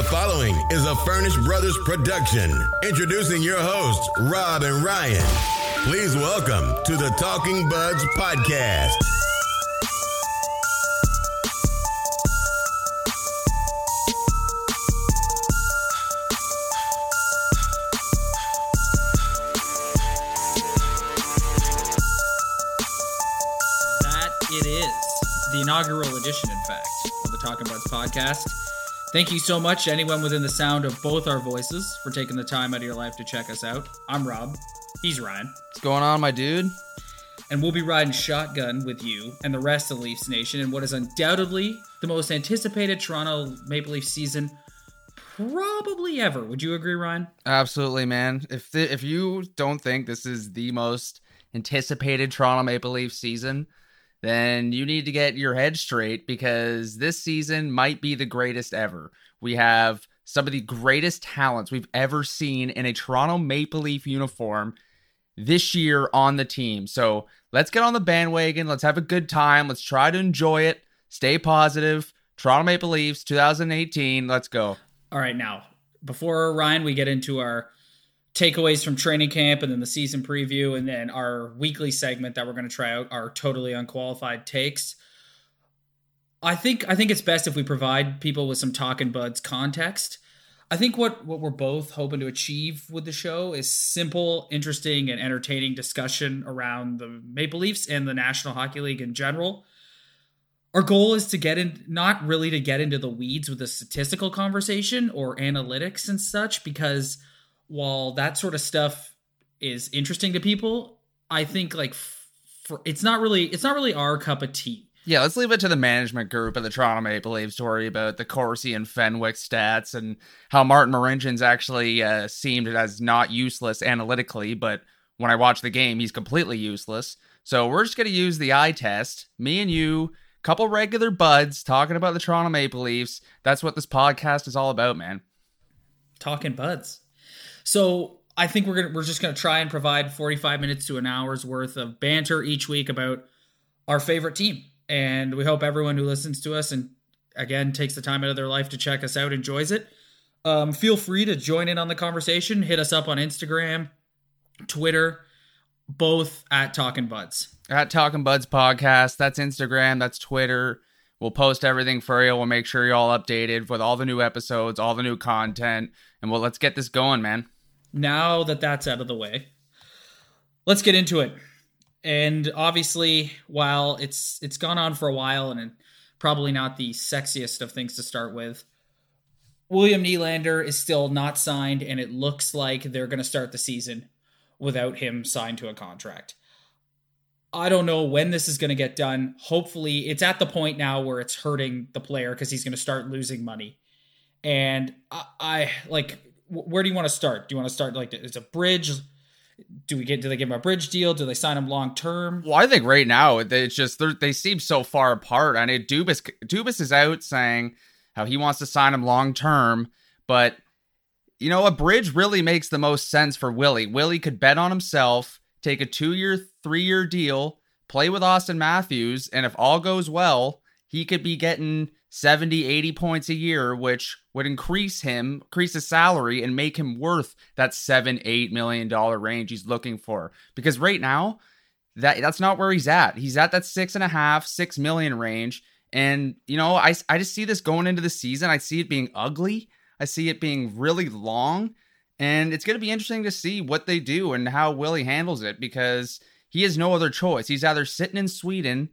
The following is a Furnish Brothers production. Introducing your hosts, Rob and Ryan. Please welcome to the Talking Buds podcast. That it is. The inaugural edition, in fact, of the Talking Buds podcast. Thank you so much, anyone within the sound of both our voices, for taking the time out of your life to check us out. I'm Rob. He's Ryan. What's going on, my dude? And we'll be riding shotgun with you and the rest of Leafs Nation in what is undoubtedly the most anticipated Toronto Maple Leaf season probably ever. Would you agree, Ryan? Absolutely, man. If th- if you don't think this is the most anticipated Toronto Maple Leaf season, then you need to get your head straight because this season might be the greatest ever. We have some of the greatest talents we've ever seen in a Toronto Maple Leaf uniform this year on the team. So let's get on the bandwagon. Let's have a good time. Let's try to enjoy it. Stay positive. Toronto Maple Leafs 2018. Let's go. All right, now, before Ryan, we get into our takeaways from training camp and then the season preview and then our weekly segment that we're going to try out our totally unqualified takes. I think I think it's best if we provide people with some talking buds context. I think what what we're both hoping to achieve with the show is simple, interesting, and entertaining discussion around the Maple Leafs and the National Hockey League in general. Our goal is to get in not really to get into the weeds with the statistical conversation or analytics and such because while that sort of stuff is interesting to people, I think like for it's not really it's not really our cup of tea. Yeah, let's leave it to the management group of the Toronto Maple Leafs to worry about the Corsi and Fenwick stats and how Martin Marincins actually uh, seemed as not useless analytically, but when I watch the game, he's completely useless. So we're just going to use the eye test. Me and you, couple regular buds talking about the Toronto Maple Leafs. That's what this podcast is all about, man. Talking buds. So I think we're gonna we're just gonna try and provide 45 minutes to an hour's worth of banter each week about our favorite team. And we hope everyone who listens to us and again takes the time out of their life to check us out enjoys it. Um, feel free to join in on the conversation. Hit us up on Instagram, Twitter, both at Talking Buds. At Talking Buds Podcast. That's Instagram, that's Twitter. We'll post everything for you. We'll make sure you're all updated with all the new episodes, all the new content, and well, let's get this going, man. Now that that's out of the way, let's get into it. And obviously, while it's it's gone on for a while and probably not the sexiest of things to start with, William Nylander is still not signed, and it looks like they're going to start the season without him signed to a contract. I don't know when this is going to get done. Hopefully, it's at the point now where it's hurting the player because he's going to start losing money. And I, I like, where do you want to start? Do you want to start like it's a bridge? Do we get? Do they give him a bridge deal? Do they sign him long term? Well, I think right now it's just they seem so far apart. I mean, Dubas Dubas is out saying how he wants to sign him long term, but you know, a bridge really makes the most sense for Willie. Willie could bet on himself, take a two year, three year deal, play with Auston Matthews, and if all goes well, he could be getting 70, 80 points a year, which would increase him, increase his salary, and make him worth that seven, eight million dollar range he's looking for. Because right now, that that's not where he's at. He's at that six and a half, six million range. And you know, I I just see this going into the season. I see it being ugly. I see it being really long. And it's going to be interesting to see what they do and how Willie handles it because he has no other choice. He's either sitting in Sweden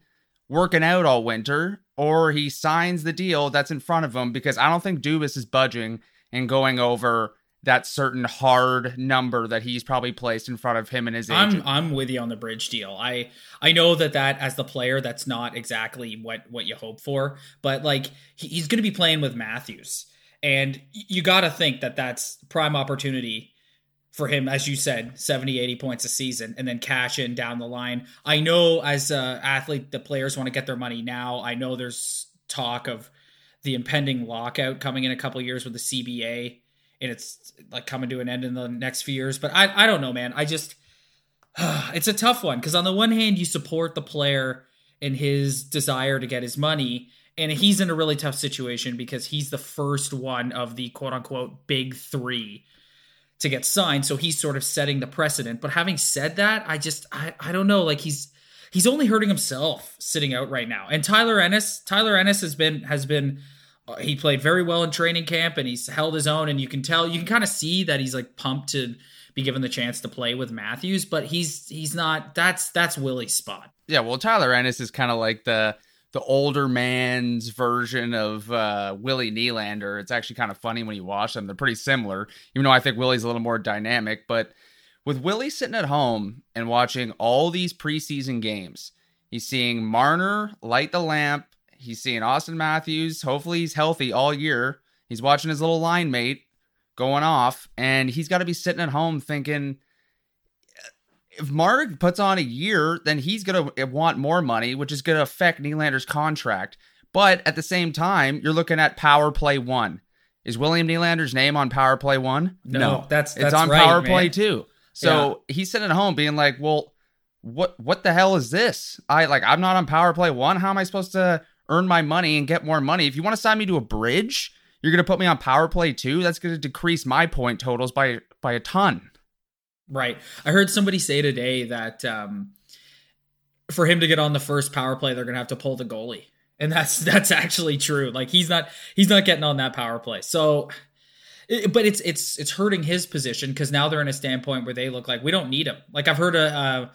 working out all winter or he signs the deal that's in front of him because I don't think Dubas is budging and going over that certain hard number that he's probably placed in front of him and his agent. I'm I'm with you on the bridge deal. I I know that that as the player that's not exactly what what you hope for, but like he's going to be playing with Matthews. And you got to think that that's prime opportunity for him, as you said, 70, 80 points a season and then cash in down the line. I know as an athlete, the players want to get their money now. I know there's talk of the impending lockout coming in a couple years with the CBA and it's like coming to an end in the next few years. But I, I don't know, man. I just, it's a tough one because on the one hand, you support the player and his desire to get his money. And he's in a really tough situation because he's the first one of the quote unquote big three to get signed. So he's sort of setting the precedent. But having said that, I just I, I don't know. Like he's he's only hurting himself sitting out right now. And Tyler Ennis, Tyler Ennis has been has been uh, he played very well in training camp and he's held his own and you can tell you can kind of see that he's like pumped to be given the chance to play with Matthews, but he's he's not that's that's Willie's spot. Yeah, well Tyler Ennis is kind of like the the older man's version of uh, Willie Nylander. It's actually kind of funny when you watch them. They're pretty similar, even though I think Willie's a little more dynamic. But with Willie sitting at home and watching all these preseason games, he's seeing Marner light the lamp. He's seeing Auston Matthews. Hopefully, he's healthy all year. He's watching his little line mate going off, and he's got to be sitting at home thinking, if Marner puts on a year, then he's going to want more money, which is going to affect Nylander's contract. But at the same time, you're looking at Power Play One. Is William Nylander's name on Power Play One? No, that's, it's on right, Power man. Play Two. So he's sitting at home being like, "Well, what what the hell is this? I like I'm not on Power Play One. How am I supposed to earn my money and get more money? If you want to sign me to a bridge, you're going to put me on Power Play Two. That's going to decrease my point totals by by a ton." Right. I heard somebody say today that um, for him to get on the first power play, they're gonna have to pull the goalie, and that's that's actually true. Like he's not he's not getting on that power play. So, it, but it's it's it's hurting his position because now they're in a standpoint where they look like we don't need him. Like I've heard uh,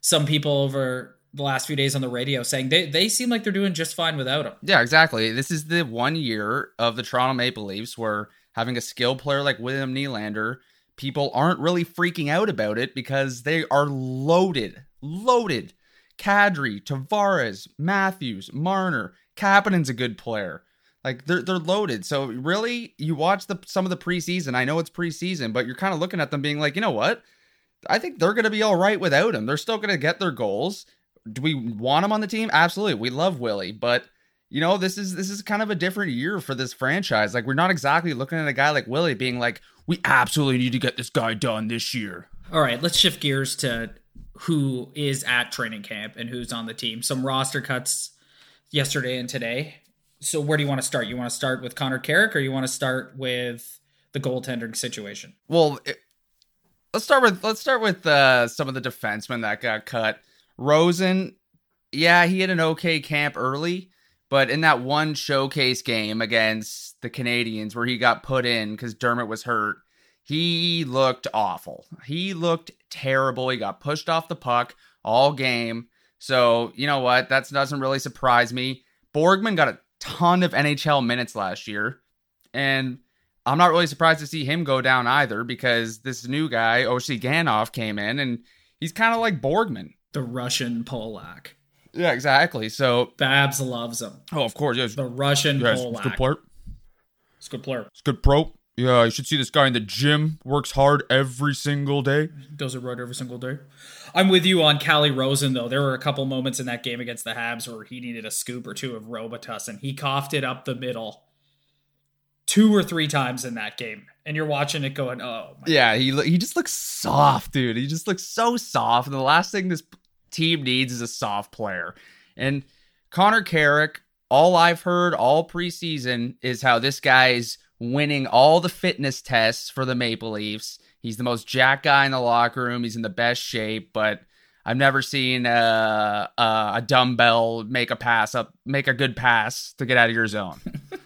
some people over the last few days on the radio saying they they seem like they're doing just fine without him. Yeah, exactly. This is the one year of the Toronto Maple Leafs where having a skilled player like William Nylander, people aren't really freaking out about it because they are loaded, loaded. Kadri, Tavares, Matthews, Marner, Kapanen's a good player. Like they're they're loaded. So really, you watch the some of the preseason. I know it's preseason, but you're kind of looking at them being like, you know what? I think they're going to be all right without him. They're still going to get their goals. Do we want him on the team? Absolutely. We love Willie, but you know, this is this is kind of a different year for this franchise. Like we're not exactly looking at a guy like Willie being like, we absolutely need to get this guy done this year. All right, let's shift gears to who is at training camp and who's on the team. Some roster cuts yesterday and today. So where do you want to start? You want to start with Connor Carrick or you want to start with the goaltending situation? Well, it, let's start with let's start with uh, some of the defensemen that got cut. Rosen, yeah, he had an okay camp early, but in that one showcase game against the Canadiens where he got put in because Dermott was hurt, he looked awful. He looked terrible. He got pushed off the puck all game. So you know what? That doesn't really surprise me. Borgman got a ton of NHL minutes last year, and I'm not really surprised to see him go down either because this new guy, Ganov, came in and he's kind of like Borgman. The Russian Polak. Yeah, exactly. So, Babs loves him. oh, of course, yes, The Russian yes, Polak. it's a good player. It's a good player. It's good pro. Yeah, you should see this guy in the gym. Works hard every single day. Does it right every single day. I'm with you on Calle Rosen though. There were a couple moments in that game against the Habs where he needed a scoop or two of Robitus and he coughed it up the middle two or three times in that game. And you're watching it going, oh my Yeah, he he just looks soft, dude. He just looks so soft. And the last thing this team needs is a soft player. And Connor Carrick, all I've heard all preseason is how this guy's winning all the fitness tests for the Maple Leafs. He's the most jack guy in the locker room. He's in the best shape, but I've never seen uh, uh, a dumbbell make a pass up, make a good pass to get out of your zone.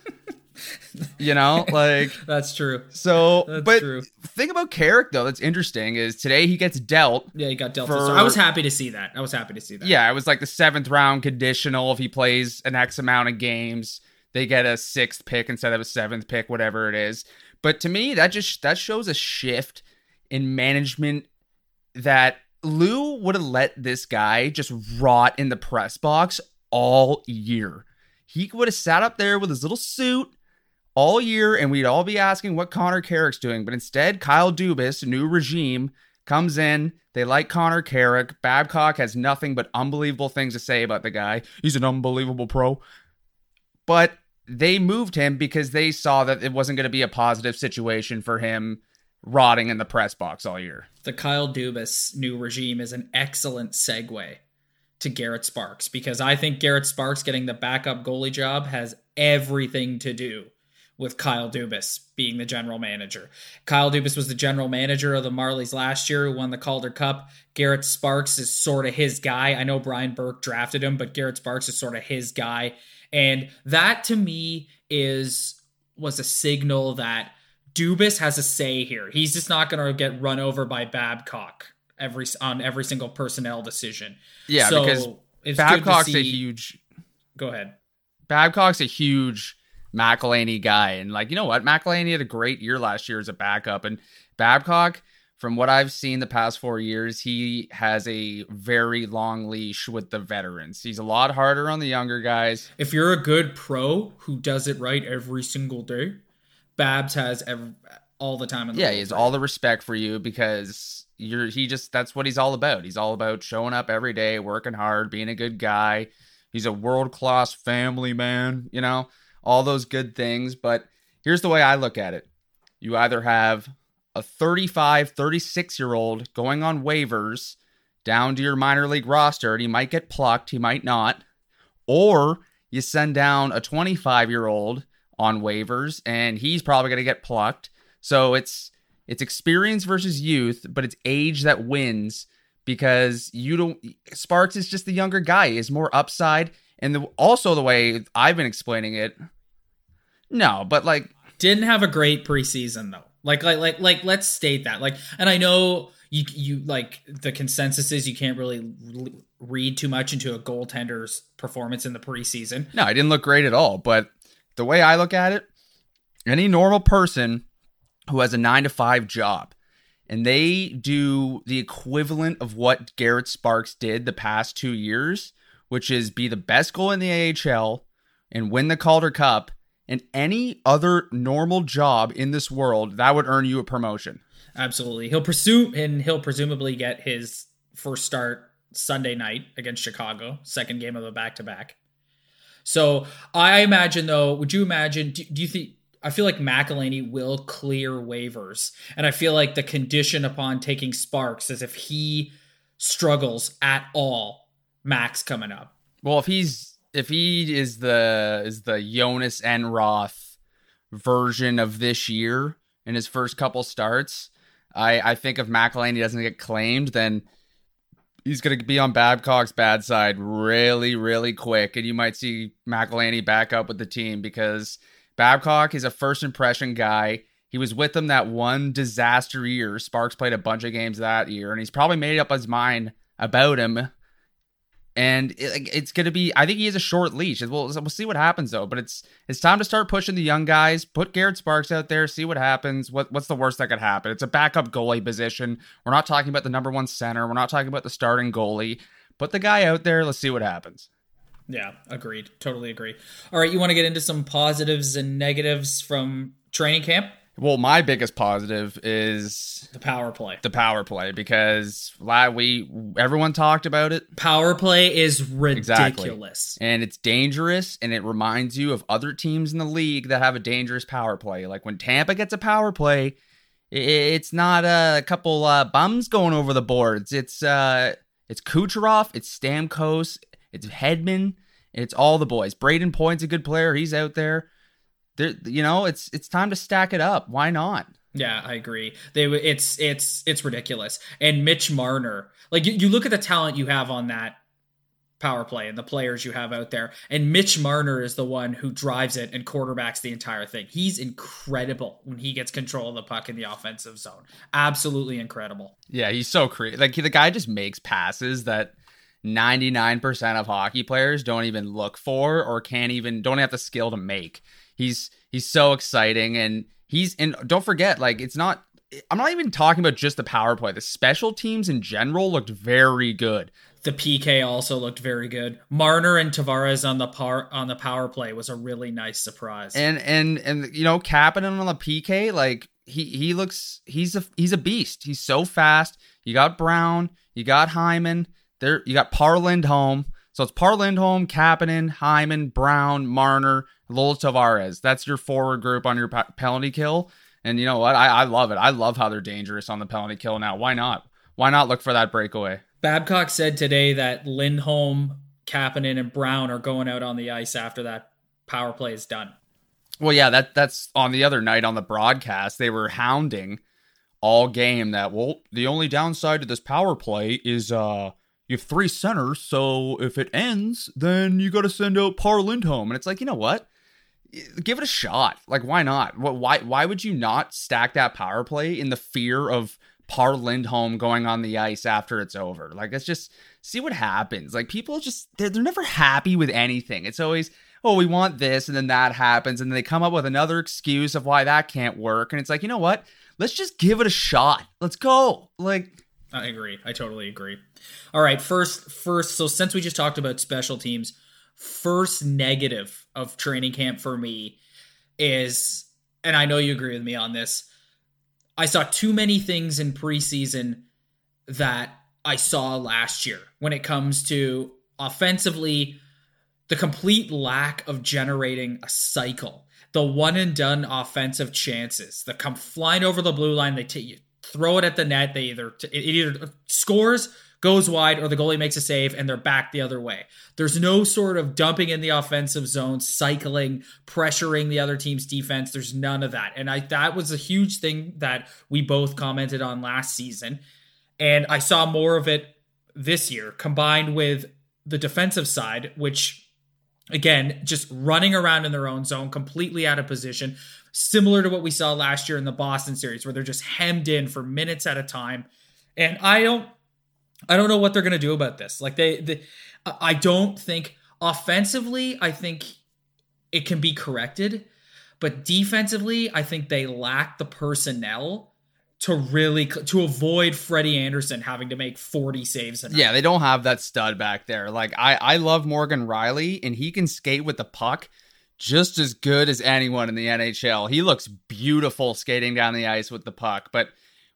you know, like That's true. so. That's but true. thing about Carrick though that's interesting is today he gets dealt. Yeah, he got dealt. For- I was happy to see that. I was happy to see that. Yeah, it was like the seventh round conditional. If he plays an X amount of games, they get a sixth pick instead of a seventh pick, whatever it is. But to me, that just that shows a shift in management that Lou would have let this guy just rot in the press box all year. He would have sat up there with his little suit all year, and we'd all be asking what Connor Carrick's doing. But instead, Kyle Dubas, new regime, comes in. They like Connor Carrick. Babcock has nothing but unbelievable things to say about the guy. He's an unbelievable pro. But they moved him because they saw that it wasn't going to be a positive situation for him rotting in the press box all year. The Kyle Dubas new regime is an excellent segue to Garrett Sparks because I think Garrett Sparks getting the backup goalie job has everything to do with Kyle Dubas being the general manager. Kyle Dubas was the general manager of the Marlies last year, who won the Calder Cup. Garrett Sparks is sort of his guy. I know Brian Burke drafted him, but Garrett Sparks is sort of his guy. And that to me is was a signal that Dubas has a say here. He's just not going to get run over by Babcock every on every single personnel decision. Yeah, so because Babcock's a huge. Go ahead. Babcock's a huge McElhinney guy, and like you know what, McElhinney had a great year last year as a backup, and Babcock. From what I've seen the past four years, he has a very long leash with the veterans. He's a lot harder on the younger guys. If you're a good pro who does it right every single day, Babs has every, all the time. In the yeah, he has all the respect for you because you're he just that's what he's all about. He's all about showing up every day, working hard, being a good guy. He's a world class family man, you know, all those good things. But here's the way I look at it you either have a 35, 36 year old going on waivers down to your minor league roster, and he might get plucked, he might not, or you send down a 25 year old on waivers and he's probably going to get plucked. So it's it's experience versus youth, but it's age that wins because you don't Sparks is just the younger guy, is more upside and the, also the way I've been explaining it. No, but like didn't have a great preseason though. Like like like like let's state that. Like and I know you you like the consensus is you can't really read too much into a goaltender's performance in the preseason. No, I didn't look great at all, but the way I look at it, any normal person who has a 9 to 5 job and they do the equivalent of what Garrett Sparks did the past 2 years, which is be the best goal in the AHL and win the Calder Cup and any other normal job in this world, that would earn you a promotion. Absolutely. He'll pursue and he'll presumably get his first start Sunday night against Chicago, second game of the back to back. So I imagine, though, would you imagine? Do, do you think? I feel like McElhinney will clear waivers, and I feel like the condition upon taking Sparks is if he struggles at all, Max coming up. Well, if he's if he is the is the Jonas Enroth version of this year in his first couple starts, I I think if McElhinney doesn't get claimed, then he's going to be on Babcock's bad side really, really quick. And you might see McElhinney back up with the team because Babcock is a first impression guy. He was with them that one disaster year. Sparks played a bunch of games that year, and he's probably made up his mind about him and it, it's going to be. I think he has a short leash. We'll we'll see what happens though. But it's it's time to start pushing the young guys. Put Garrett Sparks out there. See what happens. What what's the worst that could happen? It's a backup goalie position. We're not talking about the number one center. We're not talking about the starting goalie. Put the guy out there. Let's see what happens. Yeah, agreed. Totally agree. All right, you want to get into some positives and negatives from training camp? Well, my biggest positive is the power play. The power play because we everyone talked about it. Power play is ridiculous. Exactly. And it's dangerous and it reminds you of other teams in the league that have a dangerous power play. Like when Tampa gets a power play, it's not a couple uh, bums going over the boards. It's uh it's Kucherov, it's Stamkos, it's Hedman, it's all the boys. Brayden Point's a good player. He's out there there, you know, it's it's time to stack it up. Why not? Yeah, I agree. They it's it's it's ridiculous. And Mitch Marner, like you, you look at the talent you have on that power play and the players you have out there, and Mitch Marner is the one who drives it and quarterbacks the entire thing. He's incredible when he gets control of the puck in the offensive zone. Absolutely incredible. Yeah, he's so creative. Like the guy just makes passes that 99% of hockey players don't even look for or can't even don't have the skill to make. He's he's so exciting and he's and don't forget like it's not I'm not even talking about just the power play. The special teams in general looked very good. The PK also looked very good. Marner and Tavares on the par on the power play was a really nice surprise. And and and you know, Kapanen on the PK, like he he looks he's a he's a beast. He's so fast. You got Brown, you got Hyman, there you got Par Lindholm. So it's Par Lindholm, Kapanen, Hyman, Brown, Marner, Lowell Tavares. That's your forward group on your penalty kill. And you know what? I, I love it. I love how they're dangerous on the penalty kill now. Why not? Why not look for that breakaway? Babcock said today that Lindholm, Kapanen, and Brown are going out on the ice after that power play is done. Well, yeah, that that's on the other night on the broadcast. They were hounding all game that well, the only downside to this power play is uh you have three centers, so if it ends, then you got to send out Par Lindholm, and it's like you know what, give it a shot. Like why not? What why why would you not stack that power play in the fear of Par Lindholm going on the ice after it's over? Like let's just see what happens. Like people just they're, they're never happy with anything. It's always oh we want this, and then that happens, and then they come up with another excuse of why that can't work, and it's like you know what? Let's just give it a shot. Let's go. Like I agree. I totally agree. All right, first first so since we just talked about special teams, first negative of training camp for me is and I know you agree with me on this. I saw too many things in preseason that I saw last year when it comes to offensively the complete lack of generating a cycle. The one and done offensive chances that come flying over the blue line, they take you throw it at the net. They either it either scores, goes wide, or the goalie makes a save, and they're back the other way. There's no sort of dumping in the offensive zone, cycling, pressuring the other team's defense. There's none of that, and I that was a huge thing that we both commented on last season, and I saw more of it this year, combined with the defensive side, which again just running around in their own zone completely out of position similar to what we saw last year in the Boston series, where they're just hemmed in for minutes at a time. And I don't, I don't know what they're going to do about this. Like they, I don't think offensively, I think it can be corrected, but defensively, I think they lack the personnel to really to avoid Freddie Andersen having to make 40 saves. Yeah, they don't have that stud back there. Like I I love Morgan Rielly, and he can skate with the puck, just as good as anyone in the NHL. He looks beautiful skating down the ice with the puck, but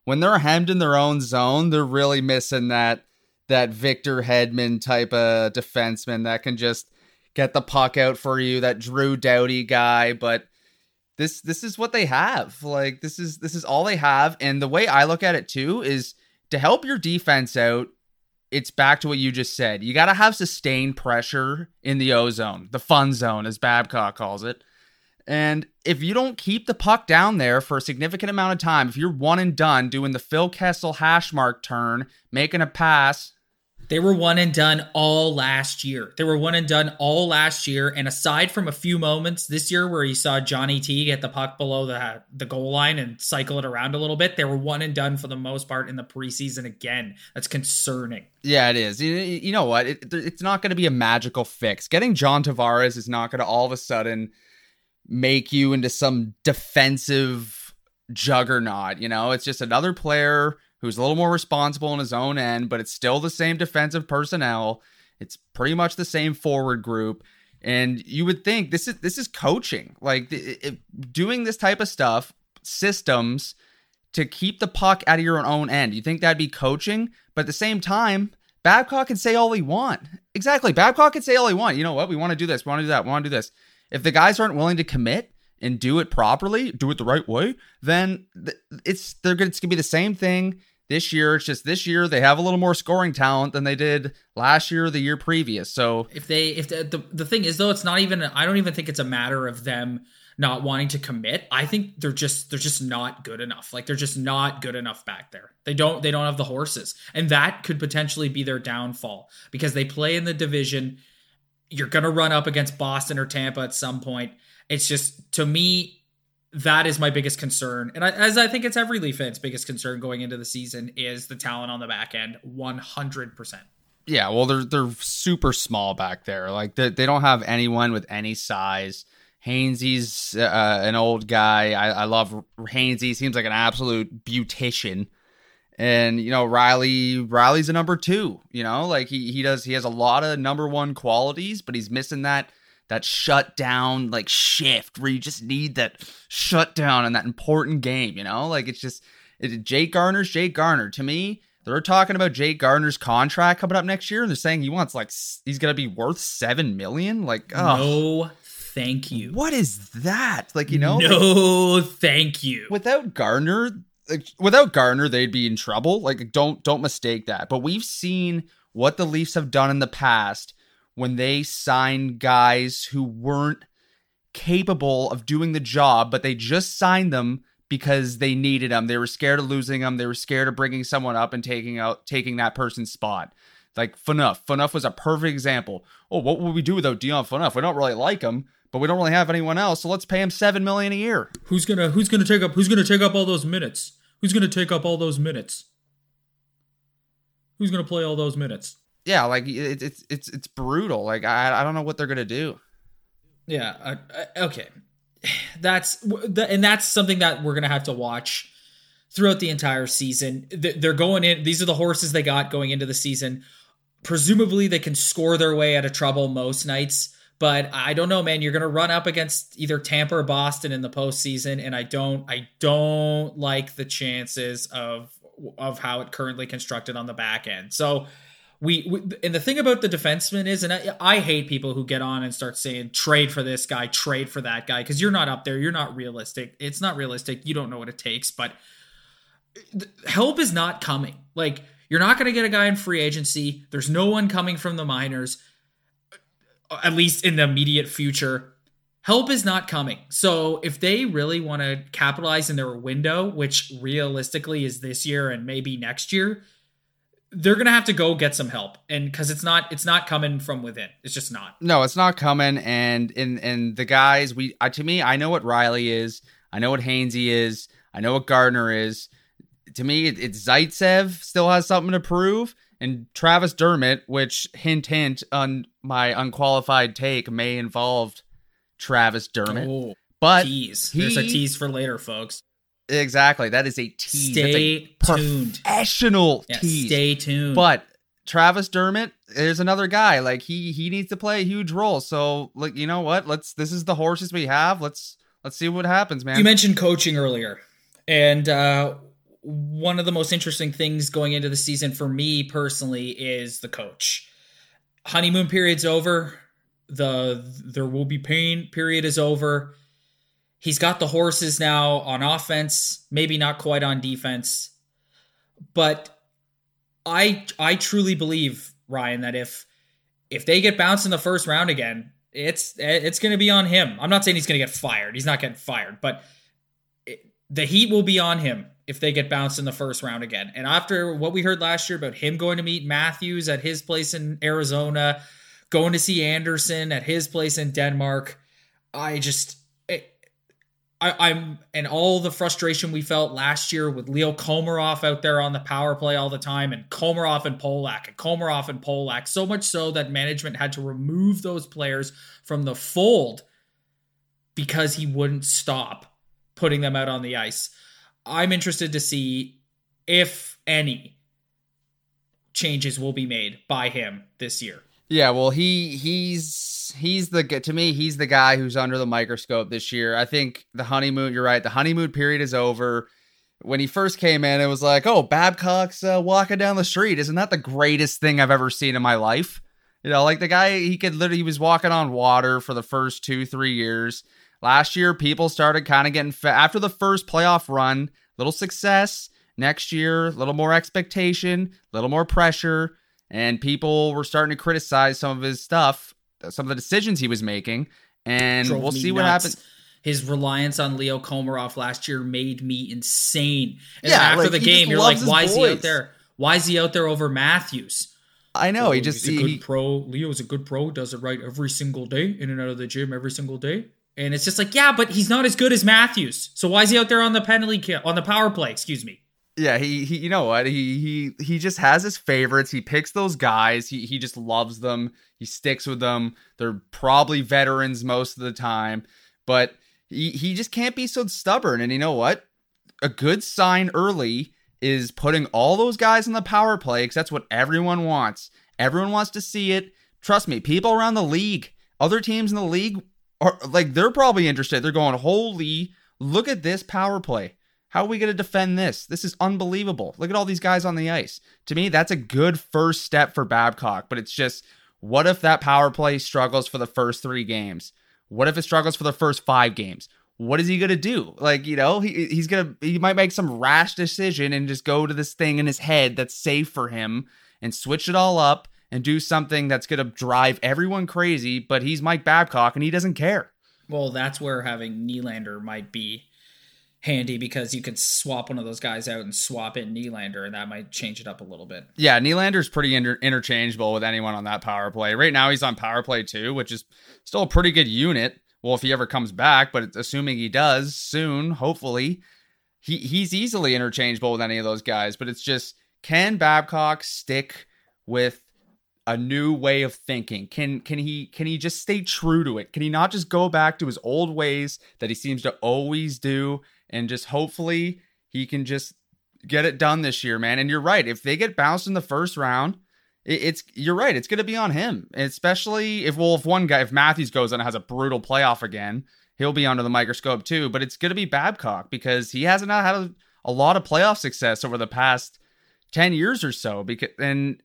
when they're hemmed in their own zone, they're really missing that that Victor Hedman type of defenseman that can just get the puck out for you, that Drew Doughty guy, but this this is what they have. Like this is this is all they have and the way I look at it too is to help your defense out, it's back to what you just said. You got to have sustained pressure in the O zone, the fun zone, as Babcock calls it. And if you don't keep the puck down there for a significant amount of time, if you're one and done doing the Phil Kessel hash mark turn, making a pass, they were one and done all last year. They were one and done all last year. And aside from a few moments this year where you saw Johnny T get the puck below the the goal line and cycle it around a little bit, they were one and done for the most part in the preseason again. That's concerning. Yeah, it is. You, you know what? It, it's not going to be a magical fix. Getting John Tavares is not going to all of a sudden make you into some defensive juggernaut. You know, it's just another player who's a little more responsible in his own end, but it's still the same defensive personnel. It's pretty much the same forward group. And you would think this is this is coaching, like it, doing this type of stuff, systems to keep the puck out of your own end. You think that'd be coaching, but at the same time, Babcock can say all he want. Exactly, Babcock can say all he want. You know what? We want to do this. We want to do that. We want to do this. If the guys aren't willing to commit, and do it properly, do it the right way, then it's they're gonna, it's gonna be the same thing this year. It's just this year they have a little more scoring talent than they did last year or the year previous. So if they if the, the, the thing is though, it's not even I don't even think it's a matter of them not wanting to commit. I think they're just they're just not good enough. Like they're just not good enough back there. They don't they don't have the horses. And that could potentially be their downfall because they play in the division. You're going to run up against Boston or Tampa at some point. It's just to me that is my biggest concern, and I, as I think it's every Leaf fan's biggest concern going into the season is the talent on the back end, one hundred percent. Yeah, well, they're they're super small back there. Like they, they don't have anyone with any size. Hainsey's uh, an old guy. I, I love Hainsey. Seems like an absolute beautician. And you know Rielly Rielly's a number two. You know, like he he does. He has a lot of number one qualities, but he's missing that that shut down like shift where you just need that shutdown in that important game, you know? Like it's just it, Jake Gardiner's Jake Gardiner. To me, they're talking about Jake Gardiner's contract coming up next year, and they're saying he wants like he's gonna be worth seven million. Like, oh, no, thank you. What is that? Like, you know, no, like, thank you. Without Gardiner, like, without Gardiner, they'd be in trouble. Like don't don't mistake that. But we've seen what the Leafs have done in the past when they signed guys who weren't capable of doing the job, but they just signed them because they needed them. They were scared of losing them. They were scared of bringing someone up and taking out taking that person's spot. Like Phaneuf. Phaneuf was a perfect example. Oh, what would we do without Dion Phaneuf? We don't really like him, but we don't really have anyone else, so let's pay him seven million a year. Who's gonna Who's gonna take up Who's gonna take up all those minutes? Who's gonna take up all those minutes? Who's gonna play all those minutes? Yeah, like it, it's it's it's brutal. Like I I don't know what they're gonna do. Yeah. Uh, uh, okay. That's and that's something that we're gonna have to watch throughout the entire season. They're going in. These are the horses they got going into the season. Presumably, they can score their way out of trouble most nights. But I don't know, man. You're going to run up against either Tampa or Boston in the postseason, and I don't, I don't like the chances of of how it currently constructed on the back end. So we, we, and the thing about the defenseman is, and I, I, hate people who get on and start saying trade for this guy, trade for that guy, because you're not up there, you're not realistic. It's not realistic. You don't know what it takes, but help is not coming. Like you're not going to get a guy in free agency. There's no one coming from the minors, at least in the immediate future. Help is not coming. So if they really want to capitalize in their window, which realistically is this year and maybe next year, they're gonna have to go get some help. And because it's not it's not coming from within. It's just not. No it's not coming. And in and the guys we uh, to me i know what rielly is. I know what hainsey is. I know what gardiner is. To me it, it's zaitsev still has something to prove and travis dermott which hint hint on my unqualified take may involve travis dermott oh, but tease. He, there's a tease for later folks Exactly. That is a tease. Stay a tuned. Professional yeah, tease. Stay tuned. But Travis Dermott is another guy. Like he he needs to play a huge role. So like you know what? Let's this is the horses we have. Let's let's see what happens, man. You mentioned coaching earlier. And uh one of the most interesting things going into the season for me personally is the coach. Honeymoon period's over. The there will be pain period is over. He's got the horses now on offense, maybe not quite on defense. But I I truly believe, Ryan, that if if they get bounced in the first round again, it's it's going to be on him. I'm not saying he's going to get fired. He's not getting fired, but it, the heat will be on him if they get bounced in the first round again. And after what we heard last year about him going to meet Matthews at his place in Arizona, going to see Andersen at his place in Denmark, I just eh, I, am and all the frustration we felt last year with Leo Komarov out there on the power play all the time, and Komarov and Polak, and Komarov and Polak, so much so that management had to remove those players from the fold because he wouldn't stop putting them out on the ice. I'm interested to see if any changes will be made by him this year. Yeah, well, he he's he's the to me he's the guy who's under the microscope this year. I think the honeymoon. You're right. The honeymoon period is over. When he first came in, it was like, oh, Babcock's uh, walking down the street. Isn't that the greatest thing I've ever seen in my life? You know, like the guy he could literally he was walking on water for the first two three years. Last year, people started kind of getting fa- after the first playoff run, little success. Next year, a little more expectation, a little more pressure and people were starting to criticize some of his stuff, some of the decisions he was making, and Drove we'll see nuts. what happens. His reliance on Leo Komarov last year made me insane. And yeah, after like, the game, you're like, why is he out there? Why is he out there over Matthews? I know. Oh, he just he's a good he, pro. Leo's a good pro. Does it right every single day, in and out of the gym every single day. And it's just like, yeah, but he's not as good as Matthews. So why is he out there on the penalty kill on the power play? Excuse me. Yeah, he, he you know what? He he he just has his favorites. He picks those guys. He he just loves them. He sticks with them. They're probably veterans most of the time, but he he just can't be so stubborn. And you know what? A good sign early is putting all those guys in the power play because that's what everyone wants. Everyone wants to see it. Trust me, people around the league, other teams in the league are like they're probably interested. They're going, "Holy, look at this power play." How are we going to defend this? This is unbelievable. Look at all these guys on the ice. To me, that's a good first step for Babcock, but it's just what if that power play struggles for the first three games? What if it struggles for the first five games? what is he gonna do? Like, you know, he he's gonna he might make some rash decision and just go to this thing in his head that's safe for him and switch it all up and do something that's gonna drive everyone crazy. But he's Mike Babcock and he doesn't care. Well, that's where having Nylander might be handy because you could swap one of those guys out and swap in Nylander, and that might change it up a little bit. Yeah, Nylander's pretty inter- interchangeable with anyone on that power play. Right now, he's on power play too, which is still a pretty good unit well, if he ever comes back, but assuming he does soon, hopefully, he he's easily interchangeable with any of those guys. But it's just can Babcock stick with a new way of thinking? Can can he can he just stay true to it? Can he not just go back to his old ways that he seems to always do and just hopefully he can just get it done this year, man? And you're right. If they get bounced in the first round, it's you're right. It's going to be on him, especially if well, if one guy, if Matthews goes and has a brutal playoff again, he'll be under the microscope too. But it's going to be Babcock because he hasn't had a, a lot of playoff success over the past ten years or so. Because and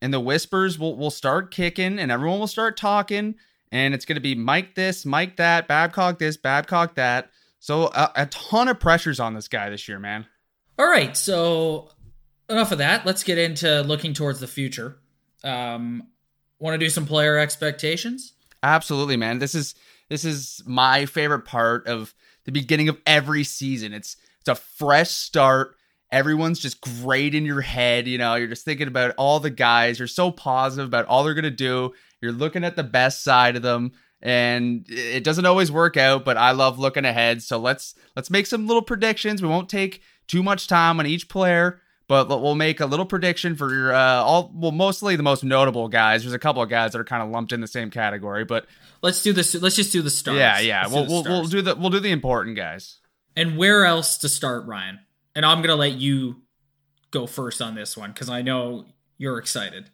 and the whispers will will start kicking, and everyone will start talking, and it's going to be Mike this, Mike that, Babcock this, Babcock that. So a, a ton of pressures on this guy this year, man. All right, so enough of that. Let's get into looking towards the future. Um, Want to do some player expectations? Absolutely, man. This is this is my favorite part of the beginning of every season. It's it's a fresh start. Everyone's just great in your head. You know, you're just thinking about all the guys. You're so positive about all they're gonna do. You're looking at the best side of them and it doesn't always work out but i love looking ahead so let's let's make some little predictions we won't take too much time on each player but we'll make a little prediction for uh, all well mostly the most notable guys there's a couple of guys that are kind of lumped in the same category but let's do this let's just do the stars yeah yeah let's we'll, we'll, we'll do the we'll do the important guys and where else to start ryan and i'm gonna let you go first on this one because i know you're excited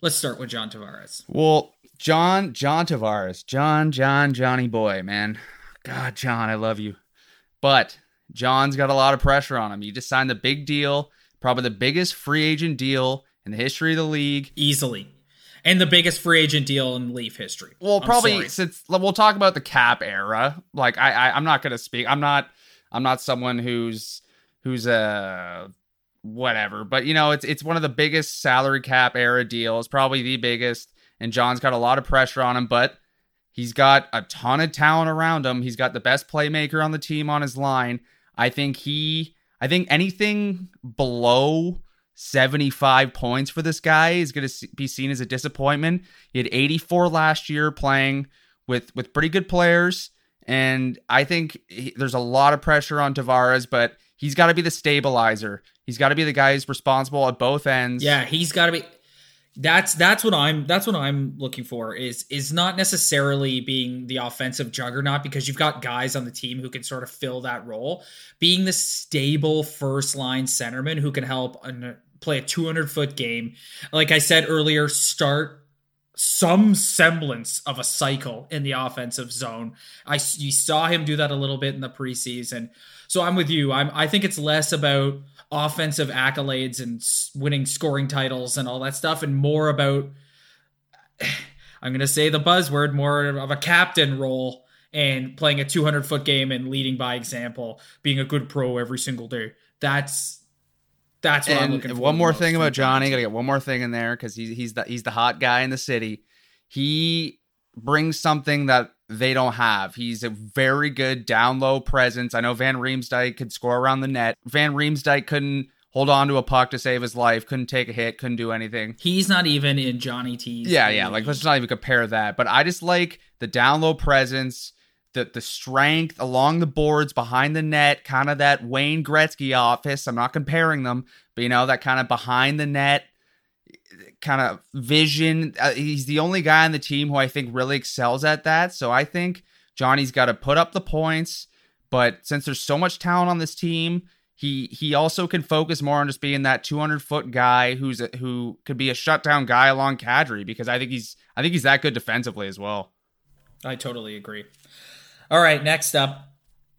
let's start with john tavares well john john tavares john john johnny boy man god john i love you but John's got a lot of pressure on him. He just signed the big deal, probably the biggest free agent deal in the history of the league. Easily. And the biggest free agent deal in Leaf history. Well, I'm probably sorry. since we'll talk about the cap era. Like I, I I'm not gonna speak. I'm not I'm not someone who's who's a whatever. But you know, it's it's one of the biggest salary cap era deals, probably the biggest. And John's got a lot of pressure on him, but he's got a ton of talent around him. He's got the best playmaker on the team on his line. I think he, I think anything below 75 points for this guy is going to be seen as a disappointment. He had 84 last year playing with with pretty good players, and I think he, there's a lot of pressure on Tavares, but he's got to be the stabilizer. He's got to be the guy who's responsible at both ends. Yeah, he's got to be that's that's what I'm that's what I'm looking for is is not necessarily being the offensive juggernaut because you've got guys on the team who can sort of fill that role. Being the stable first line centerman who can help and play a 200 foot game. Like I said earlier, start some semblance of a cycle in the offensive zone. I you saw him do that a little bit in the preseason. So I'm with you. I'm I think it's less about offensive accolades and winning scoring titles and all that stuff, and more about I'm going to say the buzzword more of a captain role and playing a 200 foot game and leading by example, being a good pro every single day. That's that's what and I'm looking for. One more thing about Johnny, gotta get one more thing in there because he's he's the he's the hot guy in the city. He brings something that they don't have. He's a very good down low presence. I know Van Riemsdyk could score around the net. Van Riemsdyk couldn't hold on to a puck to save his life, couldn't take a hit, couldn't do anything. He's not even in Johnny T's. Yeah, yeah. Like let's not even compare that. But I just like the down low presence, the the strength along the boards behind the net, kind of that Wayne Gretzky office. I'm not comparing them, but you know that kind of behind the net kind of vision. Uh, he's the only guy on the team who I think really excels at that. So I think Johnny's got to put up the points. But since there's so much talent on this team, he he also can focus more on just being that 200 foot guy who's a, who could be a shutdown guy along Kadri because I think he's I think he's that good defensively as well. I totally agree. All right, next up,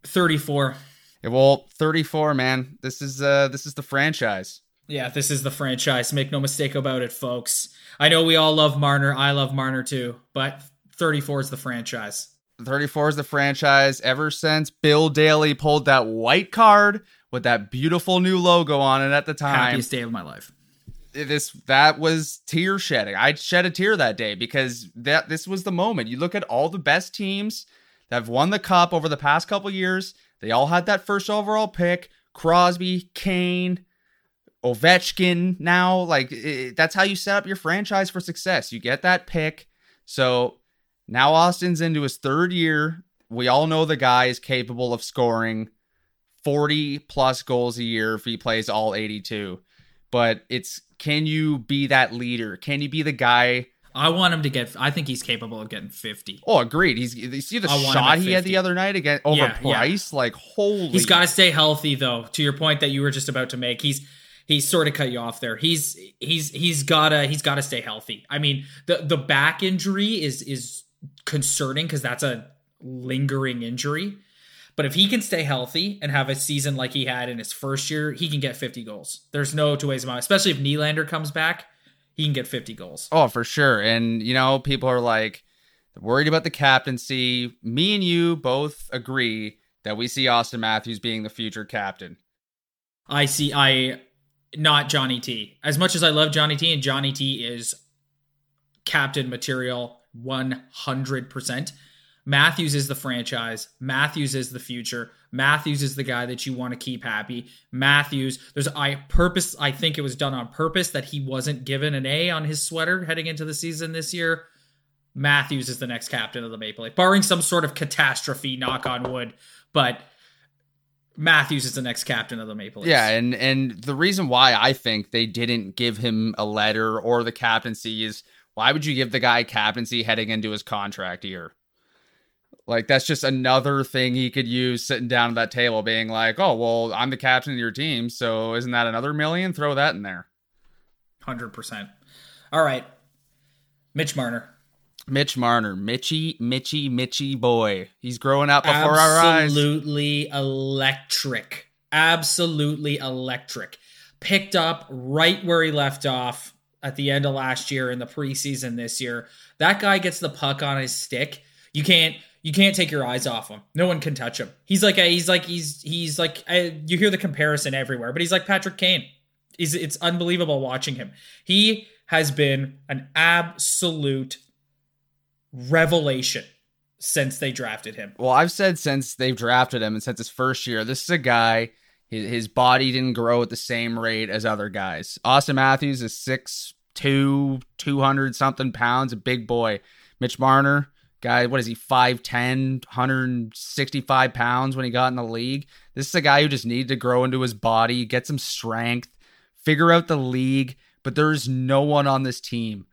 34. Yeah, well, 34, man. This is uh this is the franchise. Yeah, this is the franchise. Make no mistake about it, folks. I know we all love Marner. I love Marner too, but 34 is the franchise. 34 is the franchise ever since Bill Daly pulled that white card with that beautiful new logo on it at the time. Happiest day of my life. This that was tear shedding. I shed a tear that day because that this was the moment. You look at all the best teams that have won the cup over the past couple years. They all had that first overall pick. Crosby, Kane, Ovechkin. Now, like it, that's how you set up your franchise for success. You get that pick. So now Auston's into his third year. We all know the guy is capable of scoring 40 plus goals a year if he plays all 82. But it's can you be that leader? Can you be the guy? I want him to get. I think he's capable of getting fifty. Oh, agreed. He's you see the shot he had the other night again over yeah, Price. Yeah. Like holy. He's got to stay healthy though. To your point that you were just about to make, he's he's sort of cut you off there. He's he's he's gotta he's gotta stay healthy. I mean the the back injury is is concerning because that's a lingering injury. But if he can stay healthy and have a season like he had in his first year, he can get 50 goals. There's no two ways about it. Especially if Nylander comes back, he can get 50 goals. Oh, for sure. And, you know, people are like worried about the captaincy. Me and you both agree that we see Auston Matthews being the future captain. I see. I, not Johnny T. As much as I love Johnny T, and Johnny T is captain material 100%. Matthews is the franchise. Matthews is the future. Matthews is the guy that you want to keep happy. Matthews, there's I purpose I think it was done on purpose that he wasn't given an A on his sweater heading into the season this year. Matthews is the next captain of the Maple Leaf, barring some sort of catastrophe, knock on wood, but Matthews is the next captain of the Maple Leafs. Yeah, and and the reason why I think they didn't give him a letter or the captaincy is why would you give the guy captaincy heading into his contract year? Like that's just another thing he could use sitting down at that table, being like, "Oh, well, I'm the captain of your team, so isn't that another million? Throw that in there." Hundred percent. All right, Mitch Marner. Mitch Marner, Mitchy, Mitchy, Mitchy boy. He's growing up before Absolutely our eyes. Absolutely electric. Absolutely electric. Picked up right where he left off at the end of last year in the preseason this year. That guy gets the puck on his stick. You can't you can't take your eyes off him. No one can touch him. He's like a, he's like he's he's like a, you hear the comparison everywhere, but he's like Patrick Kane. He's it's unbelievable watching him. He has been an absolute revelation since they drafted him. Well, I've said since they've drafted him and since his first year, this is a guy his, his body didn't grow at the same rate as other guys. Auston Matthews is six two, two hundred something pounds, a big boy. Mitch Marner Guy, what is he, 5'10, 165 pounds when he got in the league? This is a guy who just needed to grow into his body, get some strength, figure out the league. But there's no one on this team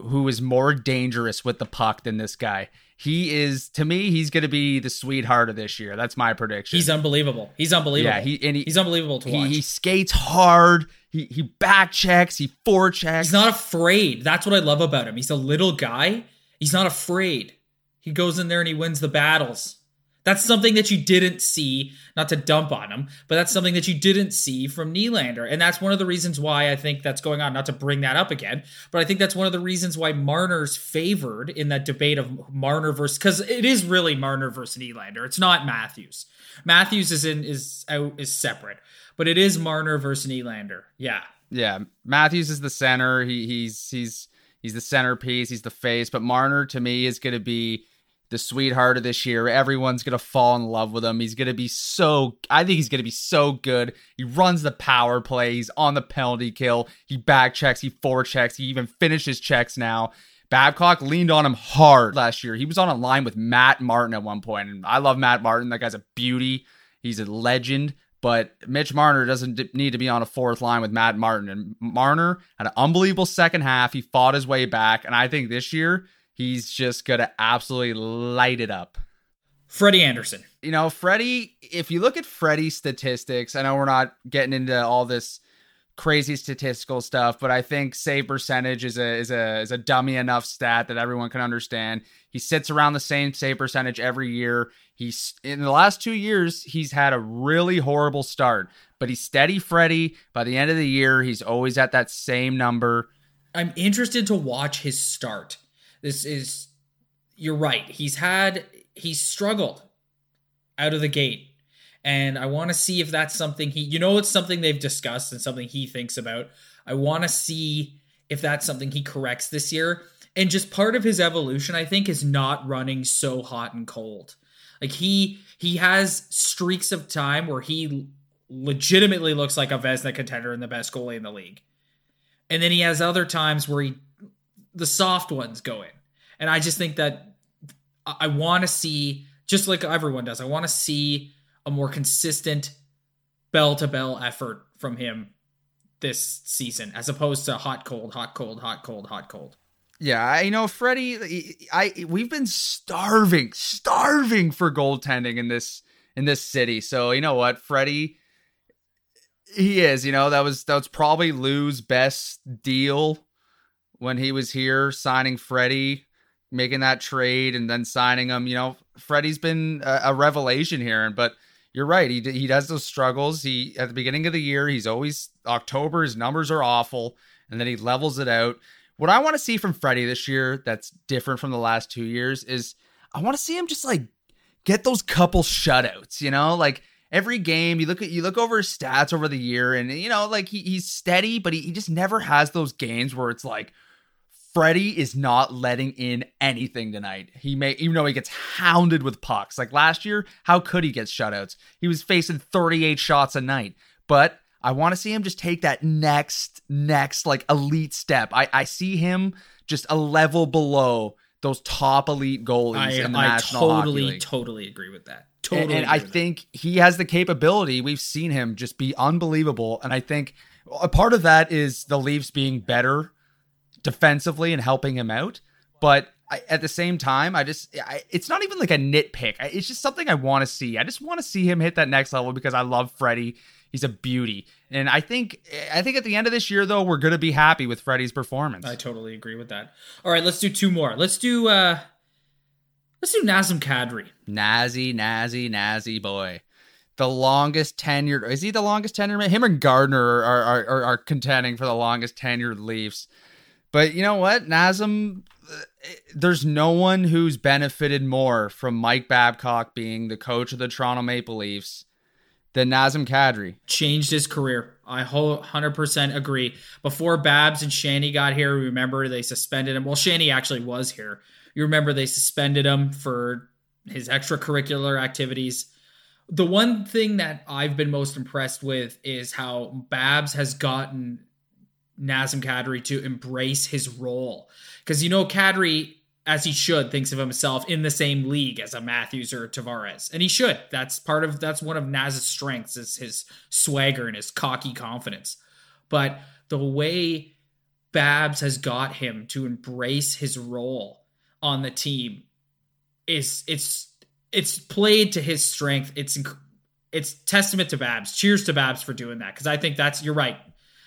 who is more dangerous with the puck than this guy. He is to me, he's going to be the sweetheart of this year. That's my prediction. He's unbelievable. He's unbelievable. Yeah, he, and he, he's unbelievable to watch. He, he skates hard. He he back checks. He forechecks. He's not afraid. That's what I love about him. He's a little guy He's not afraid. He goes in there and he wins the battles. That's something that you didn't see, not to dump on him, but that's something that you didn't see from Nylander. And that's one of the reasons why I think that's going on, not to bring that up again, but I think that's one of the reasons why Marner's favored in that debate of Marner versus, because it is really Marner versus Nylander. It's not Matthews. Matthews is in, is out, is separate, but it is Marner versus Nylander. Yeah. Yeah. Matthews is the center. He, he's, he's, He's the centerpiece. He's the face. But Marner to me is going to be the sweetheart of this year. Everyone's to fall in love with him. He's to be so, I think he's to be so good. He runs the power play. He's on the penalty kill. He back checks. He forechecks. He even finishes checks now. Babcock leaned on him hard last year. He was on a line with Matt Martin at one point, and I love Matt Martin. That guy's a beauty. He's a legend. But Mitch Marner doesn't need to be on a fourth line with Matt Martin. And Marner had an unbelievable second half. He fought his way back. And I think this year, he's just going to absolutely light it up. Freddie Andersen. You know, Freddie, if you look at Freddie's statistics, I know we're not getting into all this crazy statistical stuff, but I think save percentage is a is a is a dummy enough stat that everyone can understand. He sits around the same save percentage every year. He's in the last two years, he's had a really horrible start, but he's steady Freddie. By the end of the year, he's always at that same number. I'm interested to watch his start. This is you're right. He's had he's struggled out of the gate. And I want to see if that's something he, you know, it's something they've discussed and something he thinks about. I want to see if that's something he corrects this year. And just part of his evolution, I think, is not running so hot and cold. Like he he has streaks of time where he legitimately looks like a Vezina contender and the best goalie in the league. And then he has other times where he the soft ones go in. And I just think that I want to see just like everyone does. I want to see a more consistent bell to bell effort from him this season as opposed to hot cold hot cold hot cold hot cold. Yeah, I know Freddie. I we've been starving, starving for goaltending in this in this city. So you know what, Freddie, he is. You know that was that was probably Lou's best deal when he was here, signing Freddie, making that trade, and then signing him. You know, Freddie's been a, a revelation here, but you're right. He he does those struggles. He at the beginning of the year, he's always October. His numbers are awful, and then he levels it out. What I want to see from Freddie this year that's different from the last two years is I want to see him just like get those couple shutouts, you know, like every game you look at you look over his stats over the year and you know like he, he's steady but he, he just never has those games where it's like Freddie is not letting in anything tonight. He may even though he gets hounded with pucks. Like last year, how could he get shutouts? He was facing 38 shots a night. But I want to see him just take that next, next like elite step. I, I see him just a level below those top elite goalies I, in the national. I National totally, Hockey League. totally agree with that. Totally, and, and I think that. he has the capability. We've seen him just be unbelievable, and I think a part of that is the Leafs being better defensively and helping him out. But I, at the same time, I just I, it's not even like a nitpick. It's just something I want to see. I just want to see him hit that next level because I love Freddie. He's a beauty. And I think I think at the end of this year though, we're gonna be happy with Freddie's performance. I totally agree with that. All right, let's do two more. Let's do uh let's do Nazem Kadri. Nazi, Nazi, Nazi boy. The longest tenured is he the longest tenured? Him and Gardiner are are, are, are contending for the longest tenured Leafs. But you know what? Nazem there's no one who's benefited more from Mike Babcock being the coach of the Toronto Maple Leafs than Nazem Kadri. Changed his career. I 100% agree. Before Babs and Shanny got here, remember they suspended him. Well, Shanny actually was here. You remember they suspended him for his extracurricular activities. The one thing that I've been most impressed with is how Babs has gotten Nazem Kadri to embrace his role. Because you know, Kadri as he should, thinks of himself in the same league as a Matthews or a Tavares. And he should. That's part of that's one of Naz's strengths is his swagger and his cocky confidence. But the way Babs has got him to embrace his role on the team is it's it's played to his strength. It's it's testament to Babs. Cheers to Babs for doing that because I think that's you're right.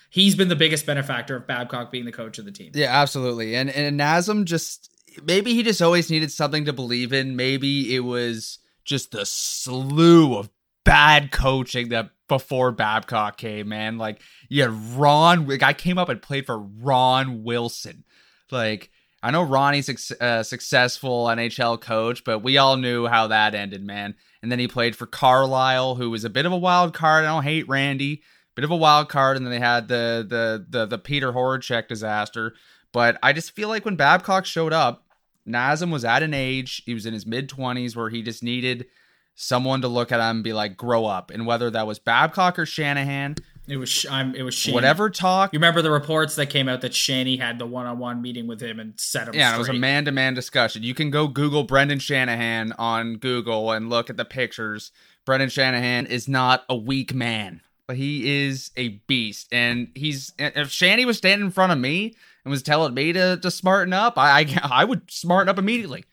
He's been the biggest benefactor of Babcock being the coach of the team. Yeah, absolutely. And and Nazem just maybe he just always needed something to believe in. Maybe it was just the slew of bad coaching that before Babcock came, man. Like, you had Ron, like, I came up and played for Ron Wilson. Like, I know Ronnie's a uh, successful NHL coach, but we all knew how that ended, man. And then he played for Carlyle, who was a bit of a wild card. I don't hate Randy, bit of a wild card. And then they had the the the the Peter Horachek disaster. But I just feel like when Babcock showed up, Nazem was at an age, he was in his mid 20s where he just needed someone to look at him and be like, grow up. And whether that was Babcock or Shanahan, it was I'm. It was whatever talk. You remember the reports that came out that Shanny had the one-on-one meeting with him and set him. Yeah, it was a man-to-man discussion. You can go Google Brendan Shanahan on Google and look at the pictures. Brendan Shanahan is not a weak man, but he is a beast. And he's if Shanny was standing in front of me and was telling me to, to smarten up, I, I, I would smarten up immediately.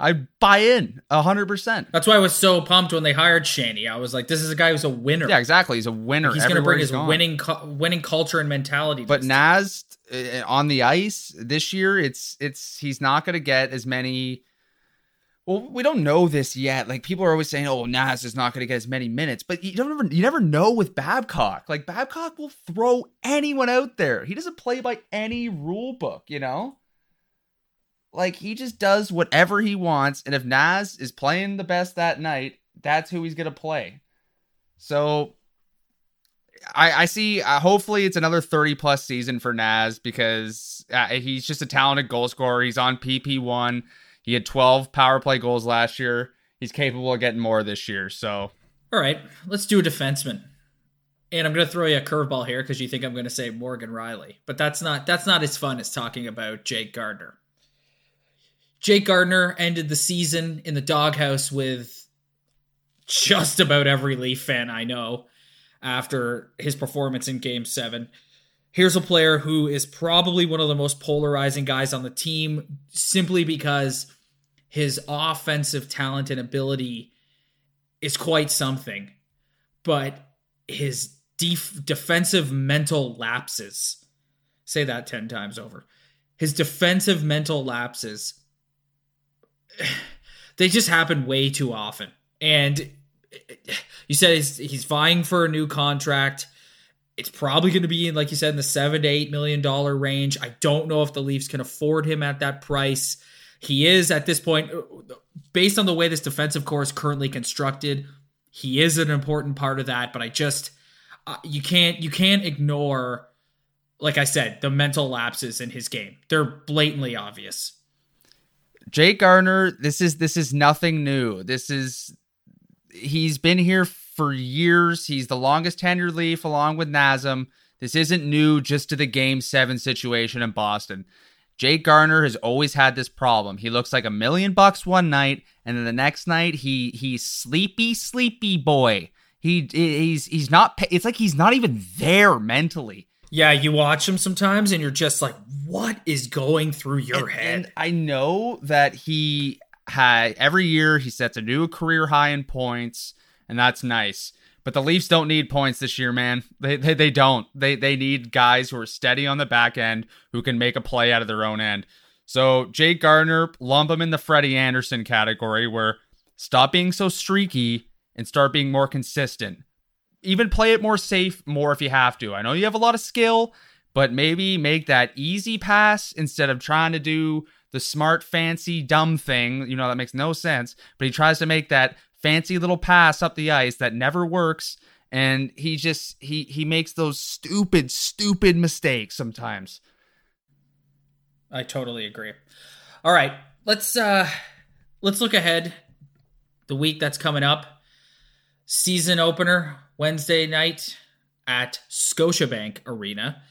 I buy in hundred percent. That's why I was so pumped when they hired Shanny. I was like, "This is a guy who's a winner." Yeah, exactly. He's a winner. He's going to bring his gone. winning winning culture and mentality. But Naz uh, on the ice this year, it's it's he's not going to get as many well, we don't know this yet. Like people are always saying, "Oh, Nas is not going to get as many minutes," but you don't ever, you never know with Babcock. Like Babcock will throw anyone out there. He doesn't play by any rule book, you know. like he just does whatever he wants, and if Nas is playing the best that night, that's who he's gonna play. So I, I see. Uh, hopefully, it's another thirty plus season for Nas because uh, he's just a talented goal scorer. He's on PP one. He had twelve power play goals last year. He's capable of getting more this year. So, all right, let's do a defenseman. And I'm going to throw you a curveball here because you think I'm going to say Morgan Rielly, but that's not that's not as fun as talking about Jake Gardiner. Jake Gardiner ended the season in the doghouse with just about every Leaf fan I know after his performance in game seven. Here's a player who is probably one of the most polarizing guys on the team simply because his offensive talent and ability is quite something, but his def- defensive mental lapses, say that 10 times over, his defensive mental lapses, they just happen way too often. And you said he's, he's vying for a new contract. It's probably going to be, like you said, in the seven to eight million dollar range. I don't know if the Leafs can afford him at that price. He is at this point, based on the way this defensive core is currently constructed, he is an important part of that. But I just, uh, you can't, you can't ignore, like I said, the mental lapses in his game. They're blatantly obvious. Jake Gardiner, this is this is nothing new. This is he's been here for years. He's the longest tenured Leaf along with Nazem. This isn't new just to the game seven situation in Boston. Jake Gardiner has always had this problem. He looks like a million bucks one night, and then the next night he he's sleepy, sleepy boy. He he's he's not. It's like he's not even there mentally. Yeah, you watch him sometimes, and you're just like, what is going through your and, head? And I know that he had every year he sets a new career high in points, and that's nice. But the Leafs don't need points this year, man. They, they they don't. They they need guys who are steady on the back end who can make a play out of their own end. So Jake Gardiner, lump him in the Freddie Andersen category, where stop being so streaky and start being more consistent. Even play it more safe, more if you have to. I know you have a lot of skill, but maybe make that easy pass instead of trying to do the smart, fancy, dumb thing. You know that makes no sense. But he tries to make that fancy little pass up the ice that never works and he just he he makes those stupid stupid mistakes sometimes. I totally agree. All right let's uh let's look ahead the week that's coming up. Season opener wednesday night at scotiabank arena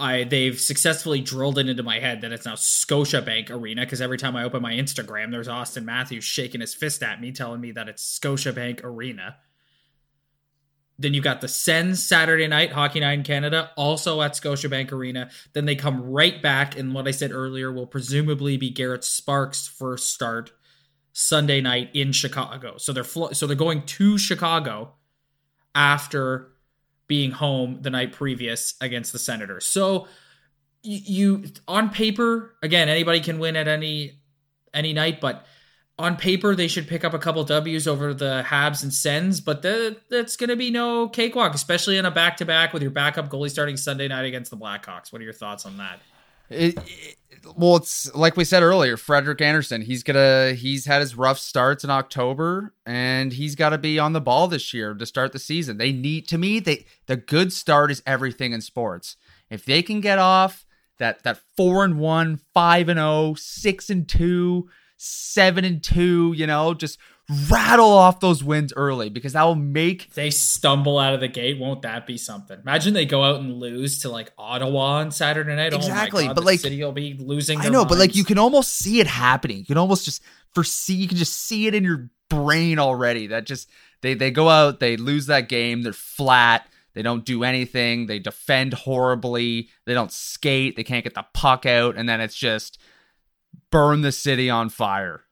I they've successfully drilled it into my head that it's now Scotiabank Arena because every time I open my Instagram, there's Auston Matthews shaking his fist at me, telling me that it's Scotiabank Arena. Then you've got the Sens Saturday night, Hockey Night in Canada, also at Scotiabank Arena. Then they come right back, and what I said earlier will presumably be Garrett Sparks' first start Sunday night in Chicago. So they're flo- so they're going to Chicago after being home the night previous against the Senators. So you, on paper, again, anybody can win at any any night, but on paper they should pick up a couple W's over the Habs and Sens, but the, that's going to be no cakewalk, especially in a back to back with your backup goalie starting Sunday night against the Blackhawks. What are your thoughts on that? It, it, well, it's like we said earlier, Frederik Andersen. He's gonna he's had his rough starts in October, and he's got to be on the ball this year to start the season. They need to me. They the good start is everything in sports. If they can get off that that four and one, five and oh, six and two, seven and two, you know, just rattle off those wins early because that will make if they stumble out of the gate won't that be something? Imagine they go out and lose to like ottawa on saturday night. Oh exactly oh God, but like city will be losing i know minds. but like you can almost see it happening. You can almost just foresee you can just see it in your brain already that just they they go out they lose that game they're flat they don't do anything they defend horribly they don't skate they can't get the puck out and then it's just burn the city on fire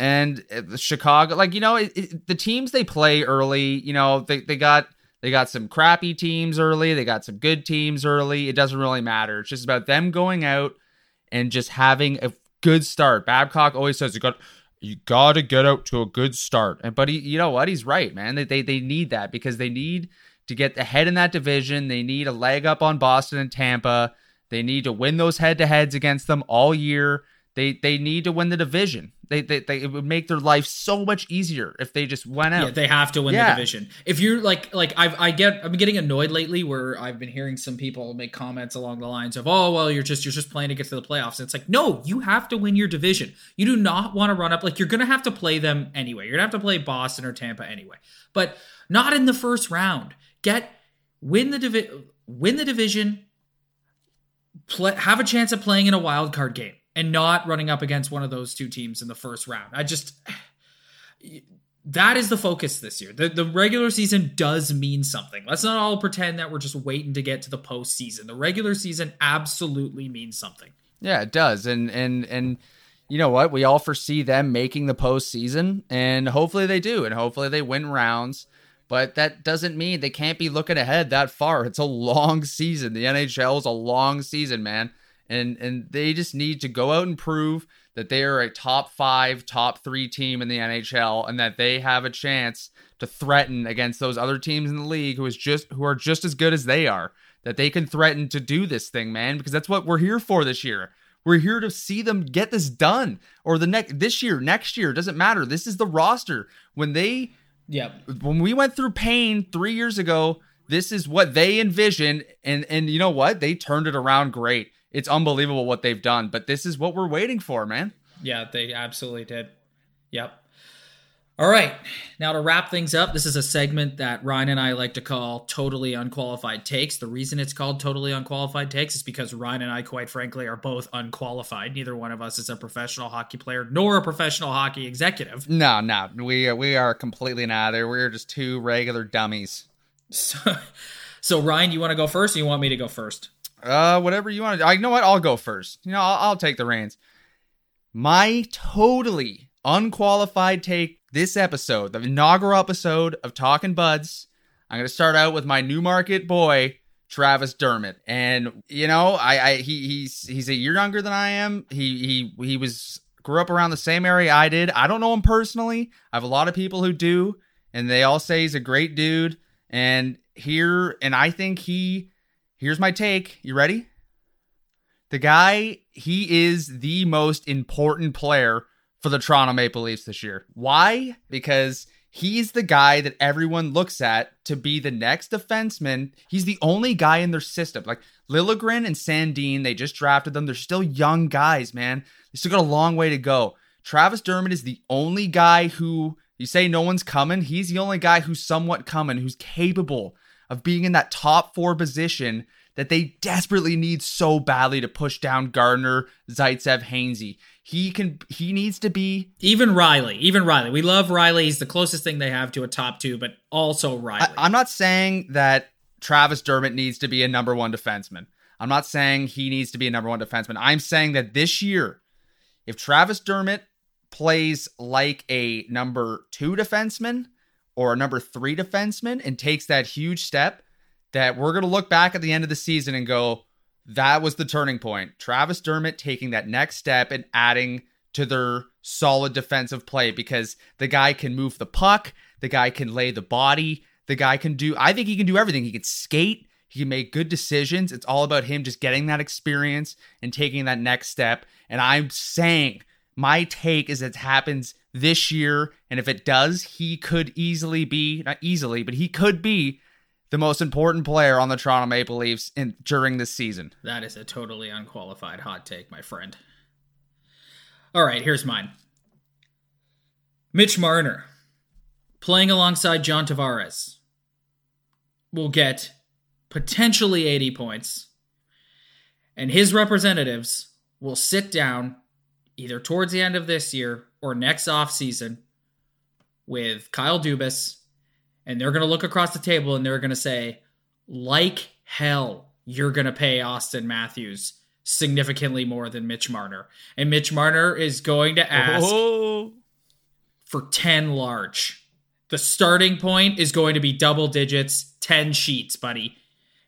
and uh, Chicago, like you know, it, it, the teams they play early, you know, they they got they got some crappy teams early, they got some good teams early. It doesn't really matter. It's just about them going out and just having a good start. Babcock always says you got you got to get out to a good start, and but he, you know what, he's right, man. They, they they need that because they need to get ahead in that division. They need a leg up on Boston and Tampa. They need to win those head to heads against them all year. They they need to win the division. They, they, they it would make their life so much easier if they just went out. Yeah, they have to win Yeah. the division. If you're like like I've I get I'm getting annoyed lately where I've been hearing some people make comments along the lines of oh well you're just you're just playing to get to the playoffs. And it's like no, you have to win your division. You do not want to run up like you're gonna have to play them anyway. You're gonna have to play Boston or Tampa anyway, but not in the first round. Get win the divi- win the division. Play, have a chance at playing in a wild card game and not running up against one of those two teams in the first round. I just that is the focus this year. The the regular season does mean something. Let's not all pretend that we're just waiting to get to the postseason. The regular season absolutely means something. Yeah, it does. And and and you know what? We all foresee them making the postseason, and hopefully they do, and hopefully they win rounds. But that doesn't mean they can't be looking ahead that far. It's a long season. The NHL is a long season, man. And and they just need to go out and prove that they are a top five, top three team in the NHL, and that they have a chance to threaten against those other teams in the league who is just who are just as good as they are. That they can threaten to do this thing, man, because that's what we're here for this year. We're here to see them get this done, or the next this year, next year doesn't matter. This is the roster. When they yeah, when we went through pain three years ago, this is what they envisioned, and and you know what? They turned it around great. It's unbelievable what they've done, but this is what we're waiting for, man. Yeah, they absolutely did. Yep. All right. Now to wrap things up, this is a segment that Ryan and I like to call totally unqualified takes. The reason it's called totally unqualified takes is because Ryan and I, quite frankly, are both unqualified. Neither one of us is a professional hockey player nor a professional hockey executive. No, no, we we are completely neither. We're just two regular dummies. So, so Ryan, you want to go first or you want me to go first? Uh, whatever you want to. I you know what. I'll go first. You know, I'll, I'll take the reins. My totally unqualified take this episode, the inaugural episode of Talking Buds. I'm gonna start out with my Newmarket boy, Travis Dermott, and you know, I, I he he's he's a year younger than I am. He he he was grew up around the same area I did. I don't know him personally. I have a lot of people who do, and they all say he's a great dude. And here, and I think he Here's my take. You ready? The guy, he is the most important player for the Toronto Maple Leafs this year. Why? Because he's the guy that everyone looks at to be the next defenseman. He's the only guy in their system. Like Liljegren and Sandin, they just drafted them. They're still young guys, man. They still got a long way to go. Travis Dermott is the only guy who you say no one's coming. He's the only guy who's somewhat coming, who's capable of being in that top four position that they desperately need so badly to push down Gardiner, Zaitsev, Hainsey. He can he needs to be Even Rielly, even Rielly. We love Rielly. He's the closest thing they have to a top two, but also Rielly. I, I'm not saying that Travis Dermott needs to be a number one defenseman. I'm not saying he needs to be a number one defenseman. I'm saying that this year, if Travis Dermott plays like a number two defenseman or a number three defenseman and takes that huge step, that we're going to look back at the end of the season and go, that was the turning point. Travis Dermott taking that next step and adding to their solid defensive play because the guy can move the puck, the guy can lay the body, the guy can do, I think he can do everything. He can skate, he can make good decisions. It's all about him just getting that experience and taking that next step. And I'm saying, my take is it happens this year. And if it does, he could easily be, not easily, but he could be the most important player on the Toronto Maple Leafs in during this season. That is a totally unqualified hot take, my friend. All right, here's mine. Mitch Marner, playing alongside John Tavares, will get potentially 80 points, and his representatives will sit down either towards the end of this year or next offseason with Kyle Dubas, and they're going to look across the table and they're going to say, like hell, you're going to pay Auston Matthews significantly more than Mitch Marner. And Mitch Marner is going to ask Oh. for 10 large. The starting point is going to be double digits, 10 sheets, buddy.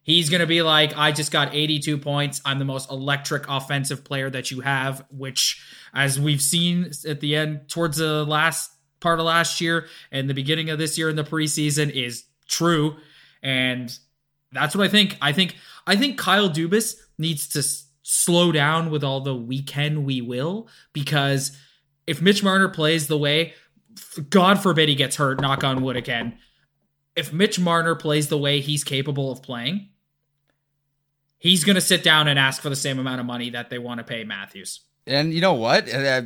He's going to be like, I just got 82 points. I'm the most electric offensive player that you have, which, as we've seen at the end, towards the last part of last year and the beginning of this year in the preseason, is true. And that's what I think. I think I think Kyle Dubas needs to s- slow down with all the we can, we will, because if Mitch Marner plays the way, God forbid he gets hurt, knock on wood again. If Mitch Marner plays the way he's capable of playing, he's going to sit down and ask for the same amount of money that they want to pay Matthews. And you know what? Uh,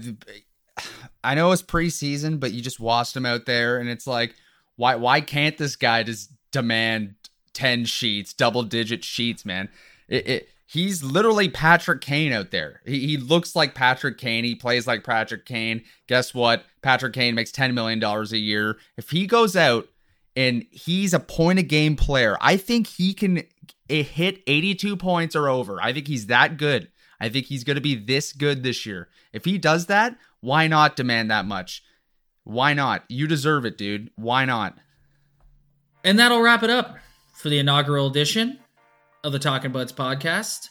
I know it's preseason, but you just watched him out there, and it's like, why why can't this guy just demand ten sheets, double digit sheets, man? It, it he's literally Patrick Kane out there. He, he looks like Patrick Kane. He plays like Patrick Kane. Guess what? Patrick Kane makes ten million dollars a year. If he goes out and he's a point a game player, I think he can hit eighty two points or over. I think he's that good. I think he's going to be this good this year. If he does that, why not demand that much? Why not? You deserve it, dude. Why not? And that'll wrap it up for the inaugural edition of the Talking Buds podcast.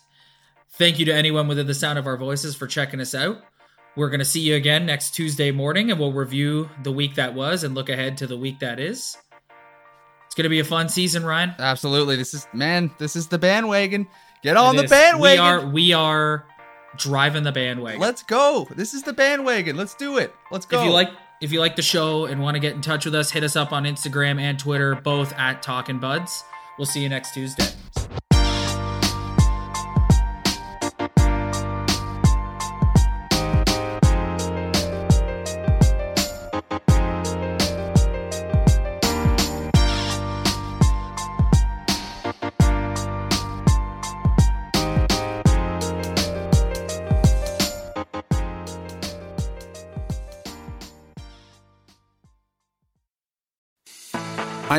Thank you to anyone within the sound of our voices for checking us out. We're going to see you again next Tuesday morning and we'll review the week that was and look ahead to the week that is. It's going to be a fun season, Ryan. Absolutely. This is, man, this is the bandwagon. Get on it the is. bandwagon. We are, we are driving the bandwagon. Let's go. This is the bandwagon. Let's do it. Let's go. If you like if you like the show and want to get in touch with us, hit us up on Instagram and Twitter, both at Talking Buds. We'll see you next Tuesday.